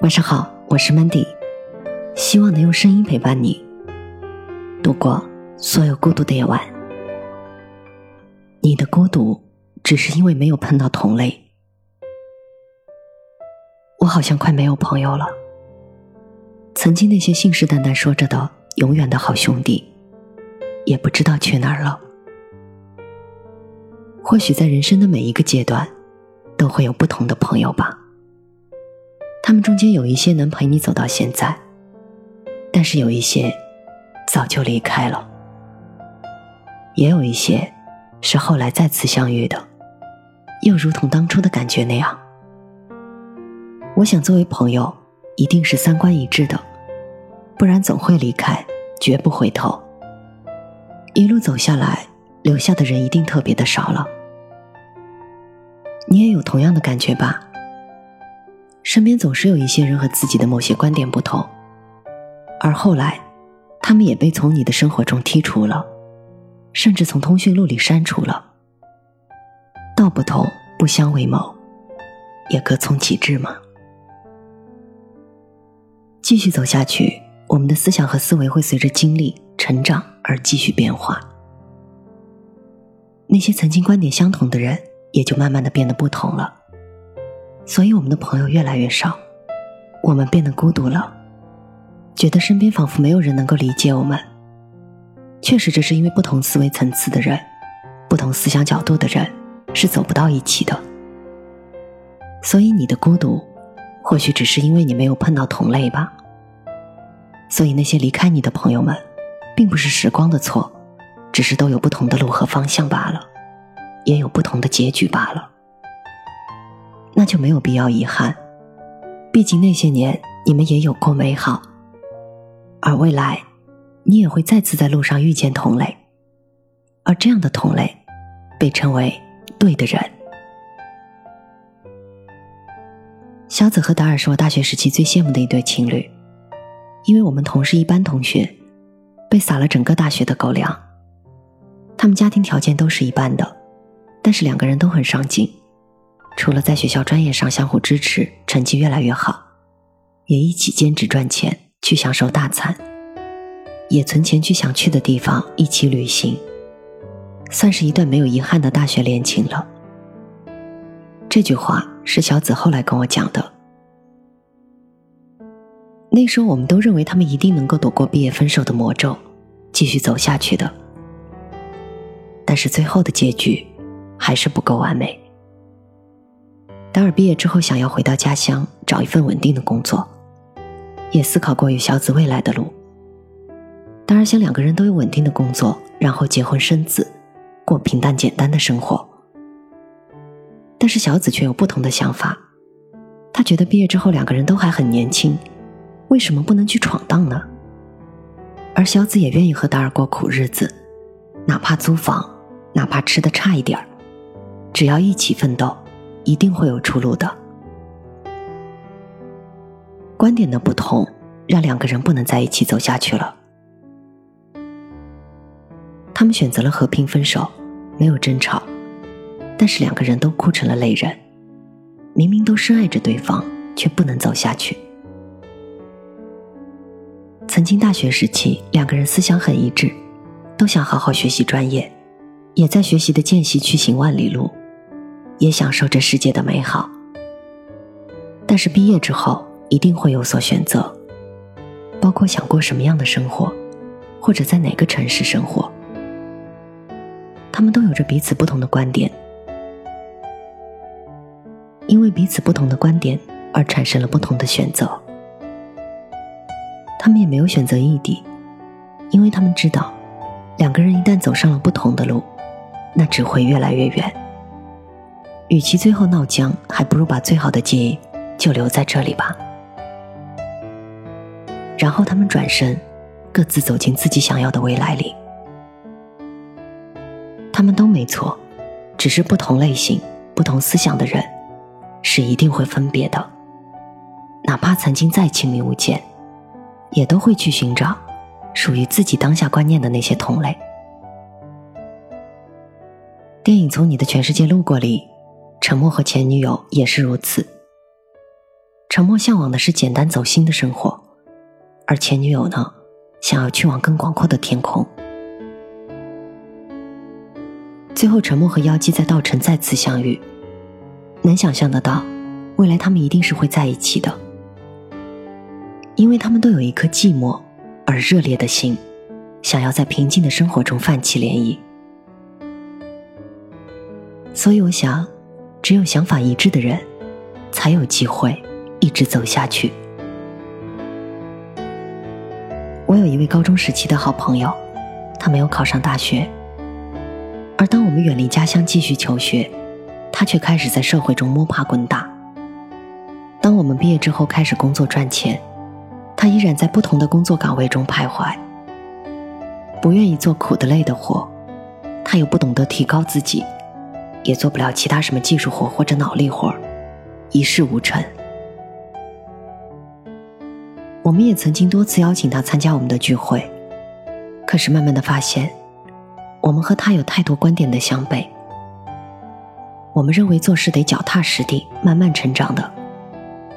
晚上好，我是 Mandy，希望能用声音陪伴你度过所有孤独的夜晚。你的孤独只是因为没有碰到同类。我好像快没有朋友了。曾经那些信誓旦旦说着的永远的好兄弟，也不知道去哪儿了。或许在人生的每一个阶段，都会有不同的朋友吧。他们中间有一些能陪你走到现在，但是有一些早就离开了，也有一些是后来再次相遇的，又如同当初的感觉那样。我想，作为朋友，一定是三观一致的，不然总会离开，绝不回头。一路走下来，留下的人一定特别的少了。你也有同样的感觉吧？身边总是有一些人和自己的某些观点不同，而后来，他们也被从你的生活中剔除了，甚至从通讯录里删除了。道不同不相为谋，也各从其志嘛。继续走下去，我们的思想和思维会随着经历成长而继续变化。那些曾经观点相同的人，也就慢慢的变得不同了。所以，我们的朋友越来越少，我们变得孤独了，觉得身边仿佛没有人能够理解我们。确实，这是因为不同思维层次的人，不同思想角度的人是走不到一起的。所以，你的孤独，或许只是因为你没有碰到同类吧。所以，那些离开你的朋友们，并不是时光的错，只是都有不同的路和方向罢了，也有不同的结局罢了。那就没有必要遗憾，毕竟那些年你们也有过美好，而未来，你也会再次在路上遇见同类，而这样的同类，被称为对的人。小紫和达尔是我大学时期最羡慕的一对情侣，因为我们同是一班同学，被撒了整个大学的狗粮。他们家庭条件都是一般的，但是两个人都很上进。除了在学校专业上相互支持，成绩越来越好，也一起兼职赚钱去享受大餐，也存钱去想去的地方一起旅行，算是一段没有遗憾的大学恋情了。这句话是小紫后来跟我讲的。那时候我们都认为他们一定能够躲过毕业分手的魔咒，继续走下去的，但是最后的结局还是不够完美。达尔毕业之后，想要回到家乡找一份稳定的工作，也思考过与小紫未来的路。达尔想两个人都有稳定的工作，然后结婚生子，过平淡简单的生活。但是小紫却有不同的想法，她觉得毕业之后两个人都还很年轻，为什么不能去闯荡呢？而小紫也愿意和达尔过苦日子，哪怕租房，哪怕吃的差一点儿，只要一起奋斗。一定会有出路的。观点的不同，让两个人不能在一起走下去了。他们选择了和平分手，没有争吵，但是两个人都哭成了泪人。明明都深爱着对方，却不能走下去。曾经大学时期，两个人思想很一致，都想好好学习专业，也在学习的间隙去行万里路。也享受这世界的美好，但是毕业之后一定会有所选择，包括想过什么样的生活，或者在哪个城市生活。他们都有着彼此不同的观点，因为彼此不同的观点而产生了不同的选择。他们也没有选择异地，因为他们知道，两个人一旦走上了不同的路，那只会越来越远。与其最后闹僵，还不如把最好的记忆就留在这里吧。然后他们转身，各自走进自己想要的未来里。他们都没错，只是不同类型、不同思想的人，是一定会分别的。哪怕曾经再亲密无间，也都会去寻找属于自己当下观念的那些同类。电影《从你的全世界路过》里。沉默和前女友也是如此。沉默向往的是简单走心的生活，而前女友呢，想要去往更广阔的天空。最后，沉默和妖姬在稻城再次相遇，能想象得到，未来他们一定是会在一起的，因为他们都有一颗寂寞而热烈的心，想要在平静的生活中泛起涟漪。所以，我想，只有想法一致的人，才有机会。一直走下去。我有一位高中时期的好朋友，他没有考上大学。而当我们远离家乡继续求学，他却开始在社会中摸爬滚打。当我们毕业之后开始工作赚钱，他依然在不同的工作岗位中徘徊。不愿意做苦的累的活，他又不懂得提高自己，也做不了其他什么技术活或者脑力活一事无成。我们也曾经多次邀请他参加我们的聚会，可是慢慢的发现，我们和他有太多观点的相悖。我们认为做事得脚踏实地、慢慢成长的，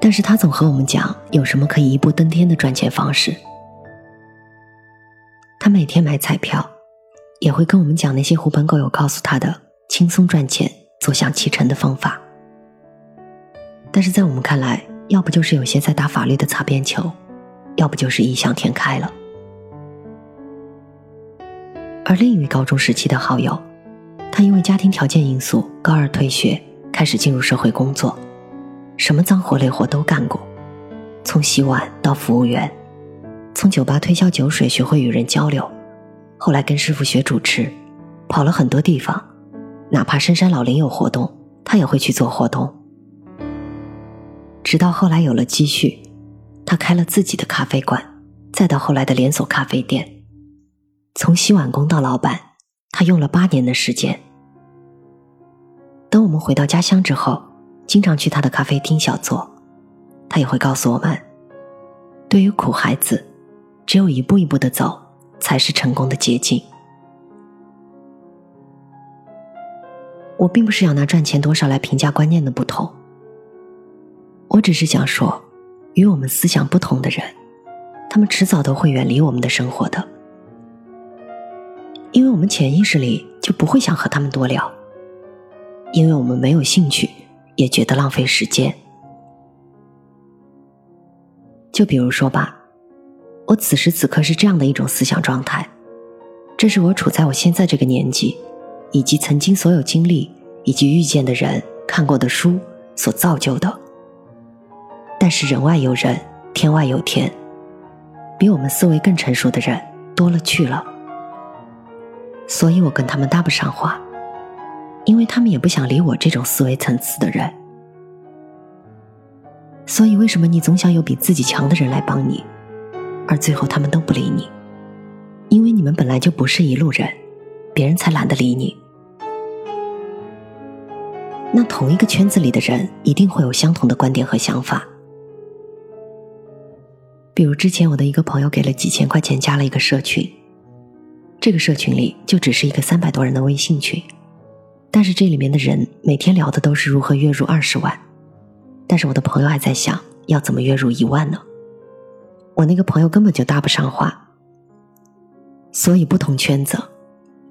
但是他总和我们讲有什么可以一步登天的赚钱方式。他每天买彩票，也会跟我们讲那些狐朋狗友告诉他的轻松赚钱、坐享其成的方法。但是在我们看来，要不就是有些在打法律的擦边球。要不就是异想天开了。而另一位高中时期的好友，他因为家庭条件因素，高二退学，开始进入社会工作，什么脏活累活都干过，从洗碗到服务员，从酒吧推销酒水学会与人交流，后来跟师傅学主持，跑了很多地方，哪怕深山老林有活动，他也会去做活动，直到后来有了积蓄。他开了自己的咖啡馆，再到后来的连锁咖啡店，从洗碗工到老板，他用了八年的时间。等我们回到家乡之后，经常去他的咖啡厅小坐，他也会告诉我们，对于苦孩子，只有一步一步的走，才是成功的捷径。我并不是要拿赚钱多少来评价观念的不同，我只是想说。与我们思想不同的人，他们迟早都会远离我们的生活的，因为我们潜意识里就不会想和他们多聊，因为我们没有兴趣，也觉得浪费时间。就比如说吧，我此时此刻是这样的一种思想状态，这是我处在我现在这个年纪，以及曾经所有经历以及遇见的人、看过的书所造就的。但是人外有人，天外有天，比我们思维更成熟的人多了去了，所以我跟他们搭不上话，因为他们也不想理我这种思维层次的人。所以为什么你总想有比自己强的人来帮你，而最后他们都不理你？因为你们本来就不是一路人，别人才懒得理你。那同一个圈子里的人，一定会有相同的观点和想法。比如之前我的一个朋友给了几千块钱加了一个社群，这个社群里就只是一个三百多人的微信群，但是这里面的人每天聊的都是如何月入二十万，但是我的朋友还在想要怎么月入一万呢？我那个朋友根本就搭不上话，所以不同圈子、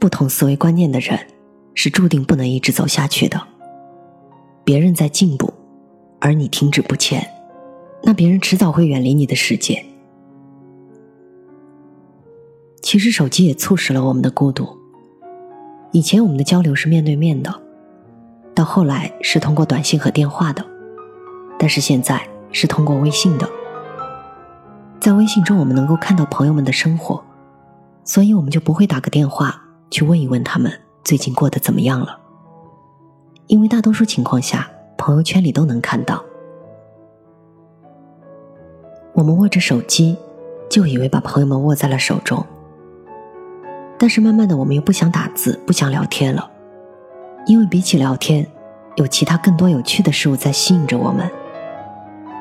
不同思维观念的人是注定不能一直走下去的。别人在进步，而你停止不前。那别人迟早会远离你的世界。其实手机也促使了我们的孤独。以前我们的交流是面对面的，到后来是通过短信和电话的，但是现在是通过微信的。在微信中，我们能够看到朋友们的生活，所以我们就不会打个电话去问一问他们最近过得怎么样了，因为大多数情况下，朋友圈里都能看到。我们握着手机，就以为把朋友们握在了手中。但是慢慢的，我们又不想打字，不想聊天了，因为比起聊天，有其他更多有趣的事物在吸引着我们。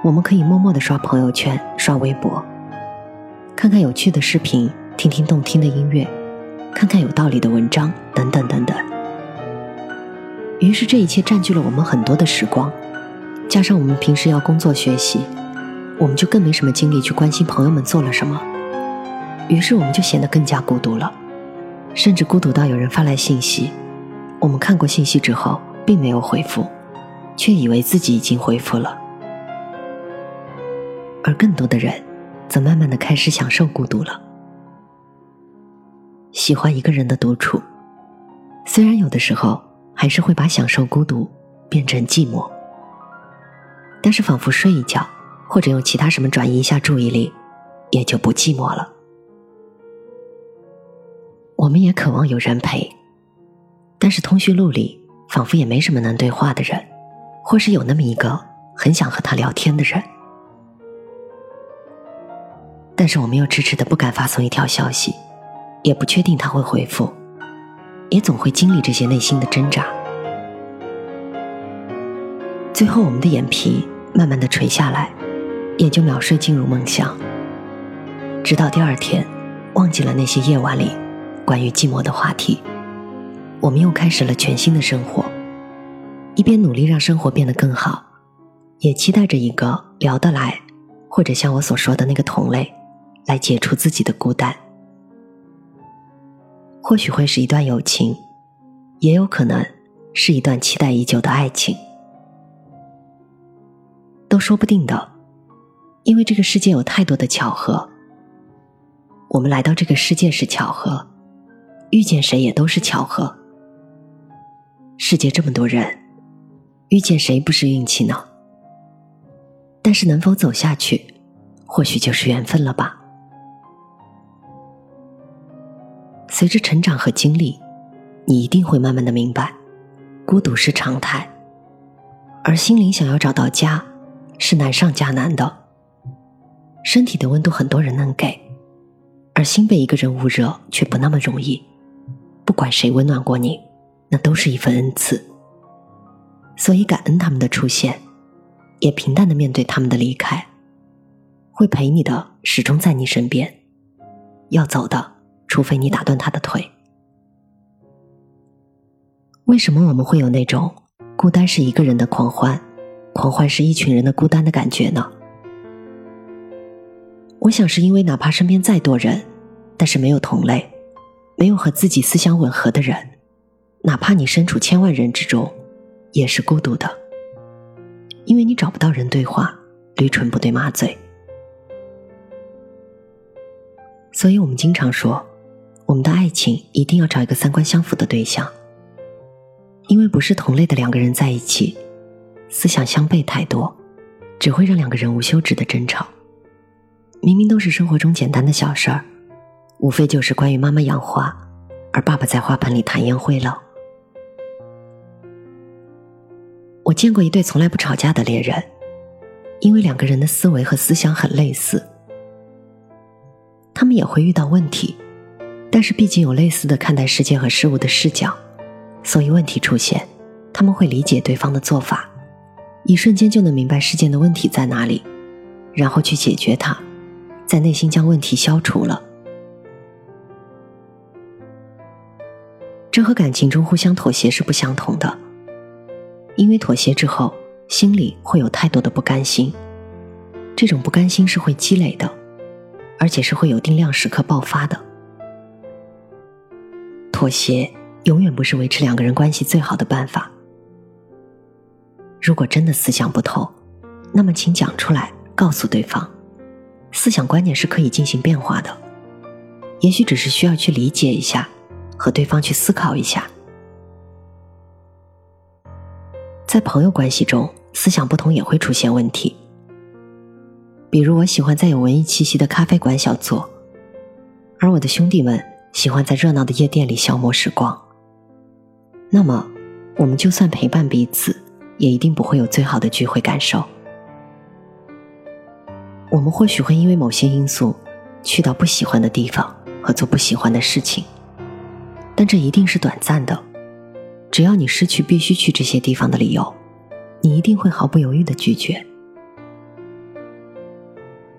我们可以默默的刷朋友圈、刷微博，看看有趣的视频，听听动听的音乐，看看有道理的文章，等等等等。于是这一切占据了我们很多的时光，加上我们平时要工作学习，我们就更没什么精力去关心朋友们做了什么，于是我们就显得更加孤独了，甚至孤独到有人发来信息，我们看过信息之后并没有回复，却以为自己已经回复了，而更多的人，则慢慢的开始享受孤独了，喜欢一个人的独处，虽然有的时候还是会把享受孤独变成寂寞。但是，仿佛睡一觉，或者用其他什么转移一下注意力，也就不寂寞了。我们也渴望有人陪，但是通讯录里仿佛也没什么能对话的人，或是有那么一个很想和他聊天的人，但是我们又迟迟的不敢发送一条消息，也不确定他会回复，也总会经历这些内心的挣扎，最后我们的眼皮。慢慢的垂下来，也就秒睡进入梦乡。直到第二天，忘记了那些夜晚里关于寂寞的话题，我们又开始了全新的生活。一边努力让生活变得更好，也期待着一个聊得来，或者像我所说的那个同类，来解除自己的孤单。或许会是一段友情，也有可能是一段期待已久的爱情。都说不定的，因为这个世界有太多的巧合。我们来到这个世界是巧合，遇见谁也都是巧合。世界这么多人，遇见谁不是运气呢？但是能否走下去，或许就是缘分了吧。随着成长和经历，你一定会慢慢的明白，孤独是常态，而心灵想要找到家。是难上加难的。身体的温度很多人能给，而心被一个人捂热却不那么容易。不管谁温暖过你，那都是一份恩赐。所以感恩他们的出现，也平淡的面对他们的离开。会陪你的始终在你身边，要走的，除非你打断他的腿。为什么我们会有那种孤单是一个人的狂欢？狂欢是一群人的孤单的感觉呢？我想是因为哪怕身边再多人，但是没有同类，没有和自己思想吻合的人，哪怕你身处千万人之中，也是孤独的，因为你找不到人对话，驴唇不对马嘴。所以我们经常说，我们的爱情一定要找一个三观相符的对象，因为不是同类的两个人在一起。思想相悖太多，只会让两个人无休止的争吵。明明都是生活中简单的小事儿，无非就是关于妈妈养花，而爸爸在花盆里弹烟灰了。我见过一对从来不吵架的恋人，因为两个人的思维和思想很类似，他们也会遇到问题，但是毕竟有类似的看待世界和事物的视角，所以问题出现，他们会理解对方的做法。一瞬间就能明白事件的问题在哪里，然后去解决它，在内心将问题消除了。这和感情中互相妥协是不相同的，因为妥协之后心里会有太多的不甘心，这种不甘心是会积累的，而且是会有定量时刻爆发的。妥协永远不是维持两个人关系最好的办法。如果真的思想不透，那么请讲出来，告诉对方，思想观念是可以进行变化的，也许只是需要去理解一下，和对方去思考一下。在朋友关系中，思想不同也会出现问题。比如，我喜欢在有文艺气息的咖啡馆小坐，而我的兄弟们喜欢在热闹的夜店里消磨时光。那么，我们就算陪伴彼此。也一定不会有最好的聚会感受。我们或许会因为某些因素去到不喜欢的地方和做不喜欢的事情，但这一定是短暂的。只要你失去必须去这些地方的理由，你一定会毫不犹豫的拒绝。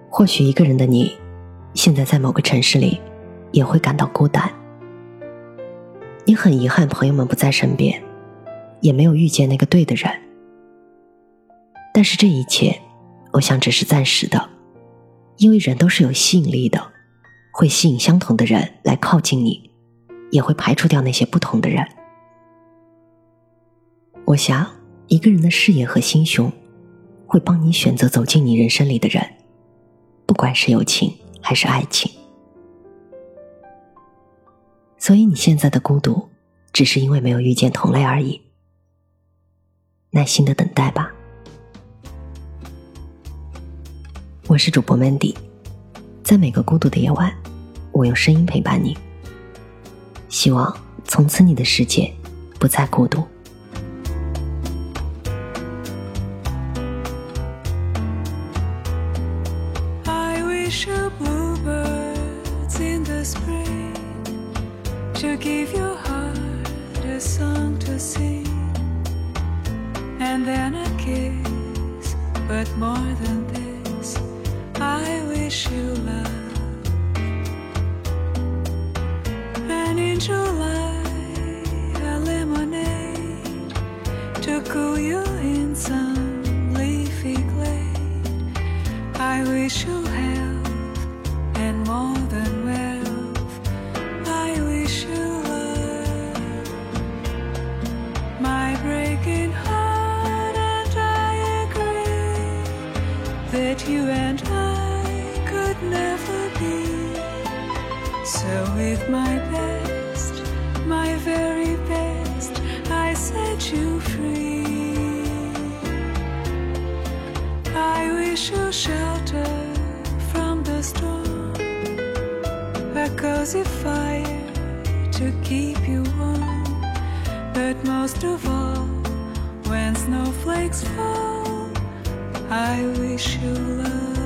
或许一个人的你，现在在某个城市里，也会感到孤单。你很遗憾朋友们不在身边，也没有遇见那个对的人。但是这一切，我想只是暂时的，因为人都是有吸引力的，会吸引相同的人来靠近你，也会排除掉那些不同的人。我想，一个人的视野和心胸，会帮你选择走进你人生里的人，不管是友情还是爱情。所以你现在的孤独，只是因为没有遇见同类而已。耐心的等待吧。我是主播 Mandy，在每个孤独的夜晚，我用声音陪伴你。希望从此你的世界不再孤独。give your heart a song to sing, and then a kiss. But more than this, I wish you love. And in July, a lemonade to cool you in some leafy glade. I wish you health. Cozy fire to keep you warm. But most of all, when snowflakes fall, I wish you love.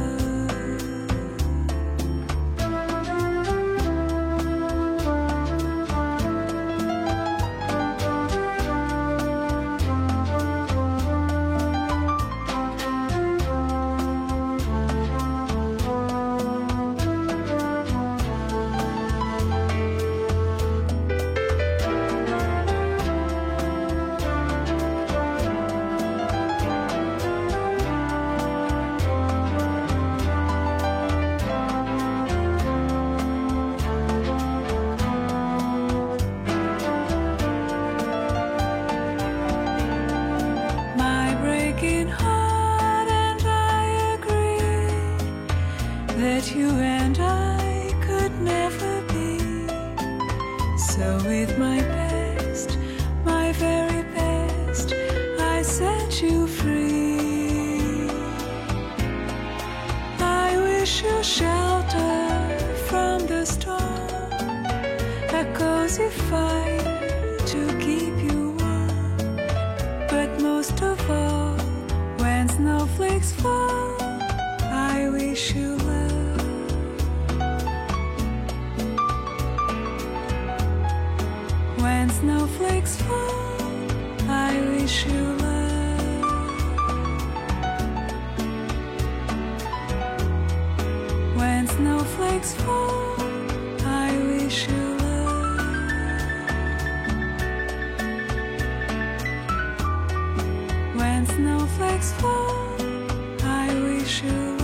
The storm, a cozy fire to keep you warm. But most of all, and snowflakes fall. I wish you.